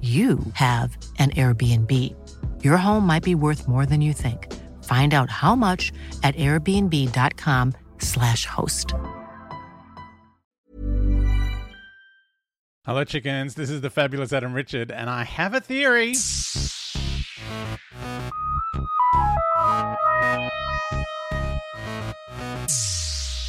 you have an Airbnb. Your home might be worth more than you think. Find out how much at airbnb.com/slash host. Hello, chickens. This is the fabulous Adam Richard, and I have a theory.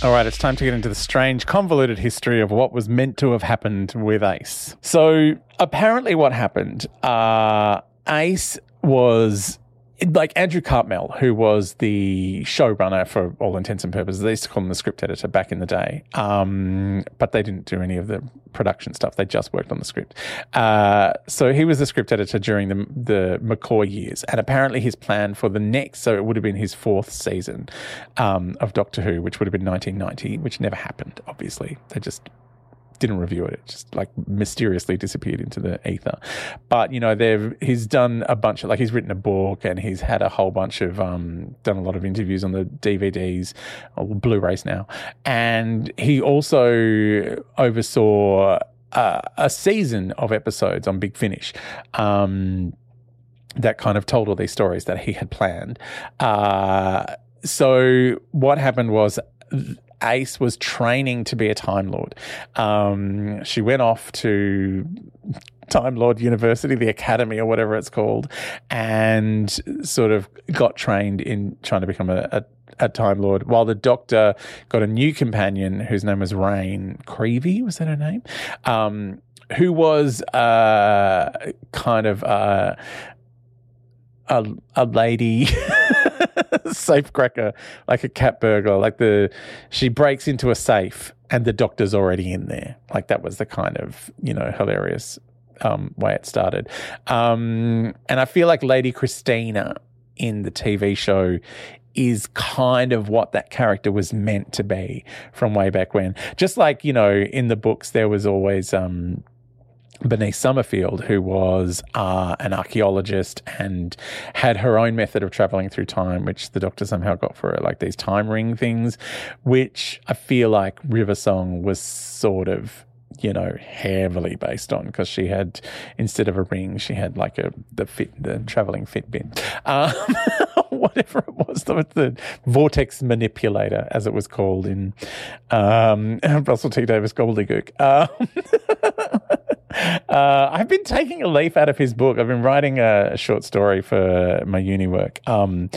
All right, it's time to get into the strange, convoluted history of what was meant to have happened with Ace. So, apparently, what happened, uh, Ace was like Andrew Cartmel, who was the showrunner for all intents and purposes. They used to call him the script editor back in the day, um, but they didn't do any of the production stuff. They just worked on the script. Uh, so he was the script editor during the the McCoy years, and apparently his plan for the next, so it would have been his fourth season um, of Doctor Who, which would have been 1990, which never happened. Obviously, they just didn't review it. It just like mysteriously disappeared into the ether. But you know, they've he's done a bunch of like he's written a book and he's had a whole bunch of um done a lot of interviews on the DVDs or Blu-rays now, and he also oversaw uh, a season of episodes on Big Finish. Um, that kind of told all these stories that he had planned. Uh, so what happened was Ace was training to be a Time Lord. Um, she went off to Time Lord University, the Academy or whatever it's called, and sort of got trained in trying to become a, a a Time Lord, while the Doctor got a new companion whose name was Raine Creevy, was that her name? Um, who was uh, kind of uh, a, a lady safe cracker, like a cat burglar. Like the she breaks into a safe and the doctor's already in there. Like that was the kind of you know hilarious um, way it started. Um, and I feel like Lady Christina in the TV show is kind of what that character was meant to be from way back when. Just like, you know, in the books, there was always um, Bernice Summerfield, who was uh, an archaeologist and had her own method of traveling through time, which the doctor somehow got for her, like these time ring things, which I feel like River Song was sort of you know, heavily based on because she had instead of a ring, she had like a the fit the traveling Fitbit, um, whatever it was, the, the, vortex manipulator, as it was called in um, Russell T Davies gobbledygook. Um, uh, I've been taking a leaf out of his book. I've been writing a short story for my uni work, um,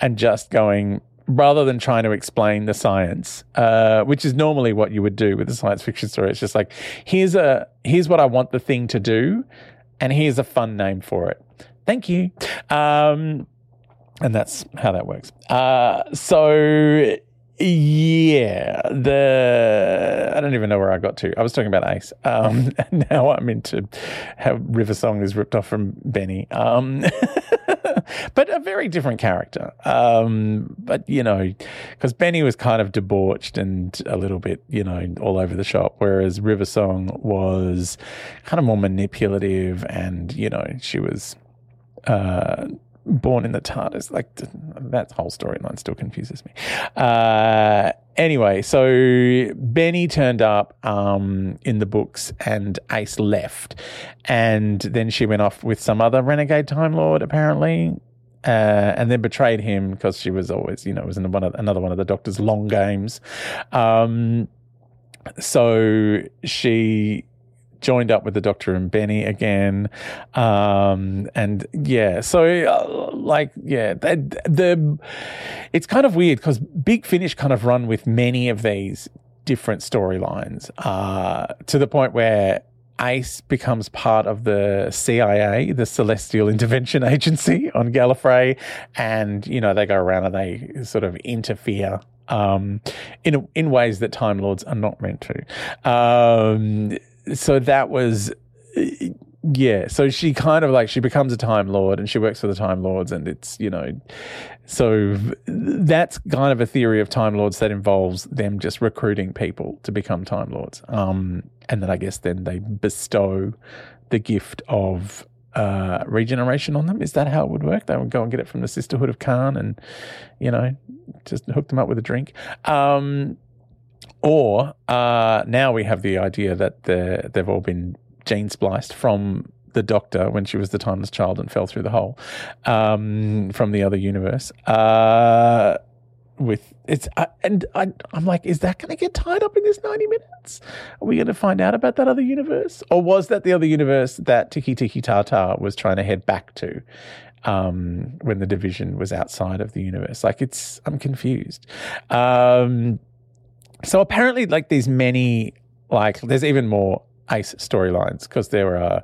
and just going rather than trying to explain the science, uh, which is normally what you would do with a science fiction story. It's just like here's a here's what I want the thing to do, and here's a fun name for it. Thank you. Um, and that's how that works. Uh, so yeah, the I don't even know where I got to. I was talking about Ace. Um, now I'm into how River Song is ripped off from Benny. Um, but a very different character. Um, but you know, because Benny was kind of debauched and a little bit, you know, all over the shop, whereas River Song was kind of more manipulative, and you know, she was. Uh, born in the TARDIS. Like that whole storyline still confuses me. Uh, anyway, so Benny turned up um, in the books, and Ace left, and then she went off with some other renegade Time Lord, apparently. Uh, and then betrayed him because she was always, you know, was in one of, another one of the Doctor's long games. Um, so she joined up with the Doctor and Benny again. Um, and yeah, so uh, like, yeah, the, the, it's kind of weird because Big Finish kind of run with many of these different storylines uh, to the point where Ace becomes part of the CIA, the Celestial Intervention Agency on Gallifrey, and you know they go around and they sort of interfere um, in in ways that Time Lords are not meant to. Um, so that was yeah so she kind of like she becomes a time lord and she works for the time lords and it's you know so that's kind of a theory of time lords that involves them just recruiting people to become time lords. Um, and then i guess then they bestow the gift of uh, regeneration on them. Is that how it would work? They would go and get it from the sisterhood of Karn and you know just hook them up with a drink. Um, or uh, now we have the idea that they've all been gene spliced from the Doctor when she was the timeless child and fell through the hole um, from the other universe. Uh, with it's uh, and I, I'm like, is that going to get tied up in this 90 minutes? Are we going to find out about that other universe, or was that the other universe that Tiki Tiki Tata was trying to head back to? Um, when the division was outside of the universe, like it's, I'm confused. Um, so apparently, like these many, like there's even more Ace storylines because there are,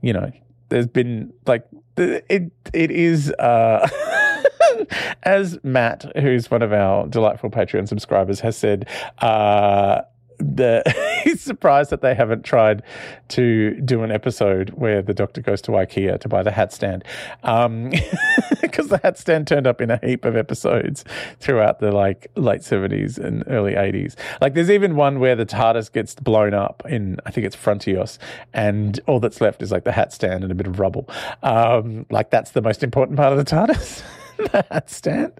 you know, there's been like it it is uh as Matt, who's one of our delightful Patreon subscribers, has said, uh the he's surprised that they haven't tried to do an episode where the doctor goes to IKEA to buy the hat stand, because the hat stand turned up in a heap of episodes throughout the like late seventies and early eighties. Like there's even one where the TARDIS gets blown up in I think it's Frontios, and all that's left is like the hat stand and a bit of rubble. Um, like that's the most important part of the TARDIS. the hat stand.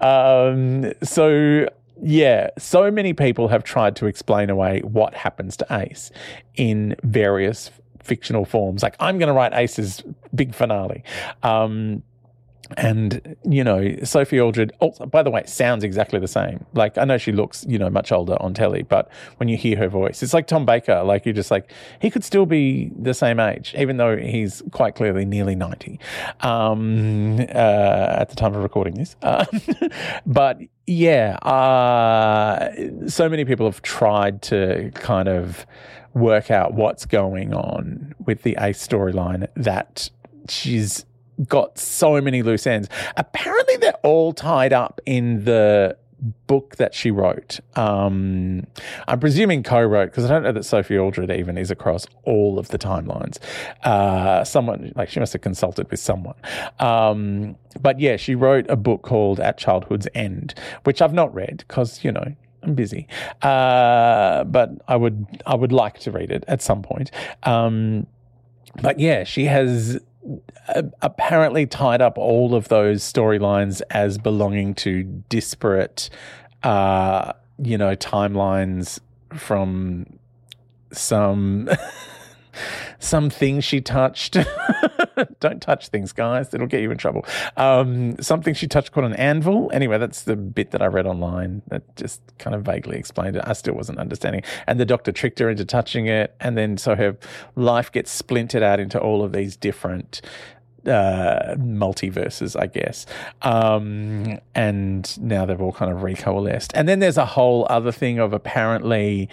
Um, so yeah, so many people have tried to explain away what happens to Ace in various fictional forms. Like, I'm going to write Ace's big finale. Um, and you know Sophie Aldred. Also, by the way, sounds exactly the same. Like I know she looks, you know, much older on telly, but when you hear her voice, it's like Tom Baker. Like you're just like he could still be the same age, even though he's quite clearly nearly ninety um, uh, at the time of recording this. Uh, but yeah, uh, so many people have tried to kind of work out what's going on with the Ace storyline that she's got so many loose ends. Apparently, they're all tied up in the book that she wrote. Um, I'm presuming co-wrote because I don't know that Sophie Aldred even is across all of the timelines. Uh, someone like she must have consulted with someone. Um, but yeah, she wrote a book called At Childhood's End, which I've not read because you know I'm busy. Uh, but I would I would like to read it at some point. Um, but yeah, she has apparently tied up all of those storylines as belonging to disparate, uh, you know, timelines from some some things she touched. Don't touch things, guys. It'll get you in trouble. Um, something she touched called an anvil. Anyway, that's the bit that I read online that just kind of vaguely explained it. I still wasn't understanding. And the doctor tricked her into touching it. And then so her life gets splintered out into all of these different uh, multiverses, I guess. Um, and now they've all kind of recoalesced. And then there's a whole other thing of apparently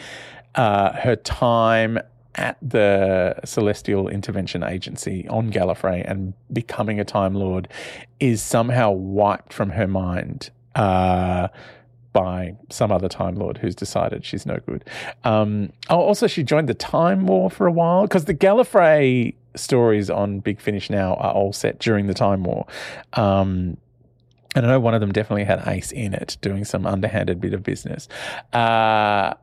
uh, her time at the Celestial Intervention Agency on Gallifrey and becoming a Time Lord is somehow wiped from her mind. Uh, by some other Time Lord who's decided she's no good. Um, oh, also, she joined the Time War for a while because the Gallifrey stories on Big Finish now are all set during the Time War. Um, and I know one of them definitely had Ace in it, doing some underhanded bit of business. Uh,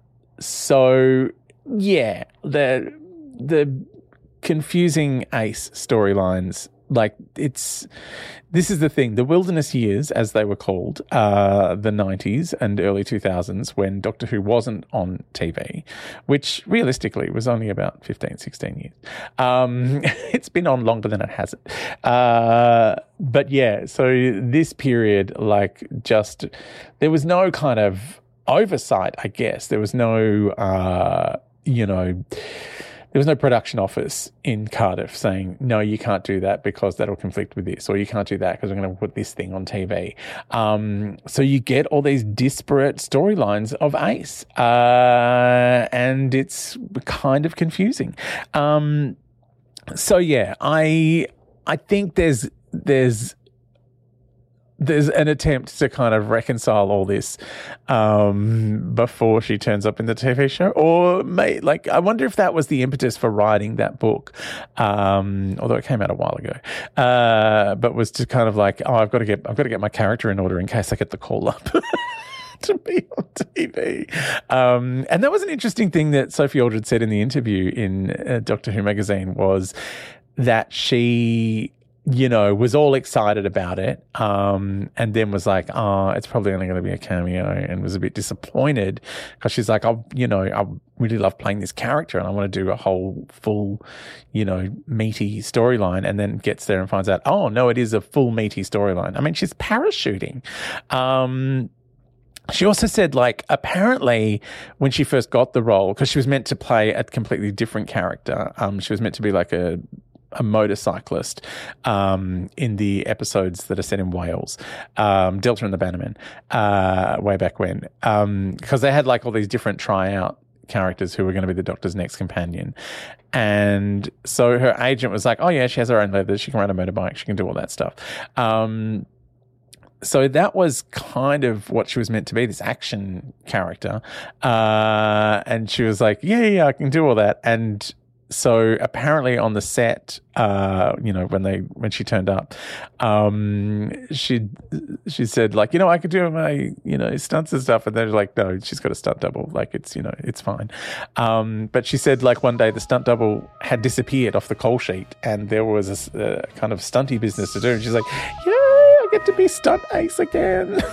so yeah, the the confusing Ace storylines like it's this is the thing. The wilderness years as they were called uh, the 90s and early 2000s when doctor who wasn't on tv which realistically was only about 15 16 years. Um, it's been on longer than it hasn't. Uh, but yeah so this period like just there was no kind of oversight i guess. There was no uh, you know there was no production office in Cardiff saying, no, you can't do that because that'll conflict with this, or you can't do that because we're going to put this thing on TV. Um, so you get all these disparate storylines of Ace, uh, and it's kind of confusing. Um, so yeah, I I think there's there's there's an attempt to kind of reconcile all this um, before she turns up in the TV show, or may like I wonder if that was the impetus for writing that book, um, although it came out a while ago, uh, but was to kind of like, oh, I've got to get I've got to get my character in order in case I get the call up. to be on TV. Um, and that was an interesting thing that Sophie Aldred said in the interview in uh, Doctor Who magazine was that she you know, was all excited about it, um, and then was like, "Oh, it's probably only going to be a cameo," and was a bit disappointed because she's like, "I, you know, I really love playing this character, and I want to do a whole full, you know, meaty storyline," and then gets there and finds out, "Oh, no, it is a full meaty storyline." I mean, she's parachuting. Um, she also said, like, apparently when she first got the role, because she was meant to play a completely different character, um, she was meant to be like a a motorcyclist um, in the episodes that are set in Wales, um, Delta and the Bannermen, uh, way back when, because um, they had like all these different tryout characters who were going to be the Doctor's next companion. And so her agent was like, "Oh yeah, she has her own leathers. She can ride a motorbike. She can do all that stuff." Um, so that was kind of what she was meant to be this action character uh, and she was like yeah yeah i can do all that and so apparently on the set, uh, you know, when they when she turned up, um, she she said like, you know, I could do my you know stunts and stuff, and they're like, no, she's got a stunt double, like it's you know it's fine. Um, but she said like one day the stunt double had disappeared off the call sheet, and there was a, a kind of stunty business to do, and she's like, yeah, I get to be stunt ace again.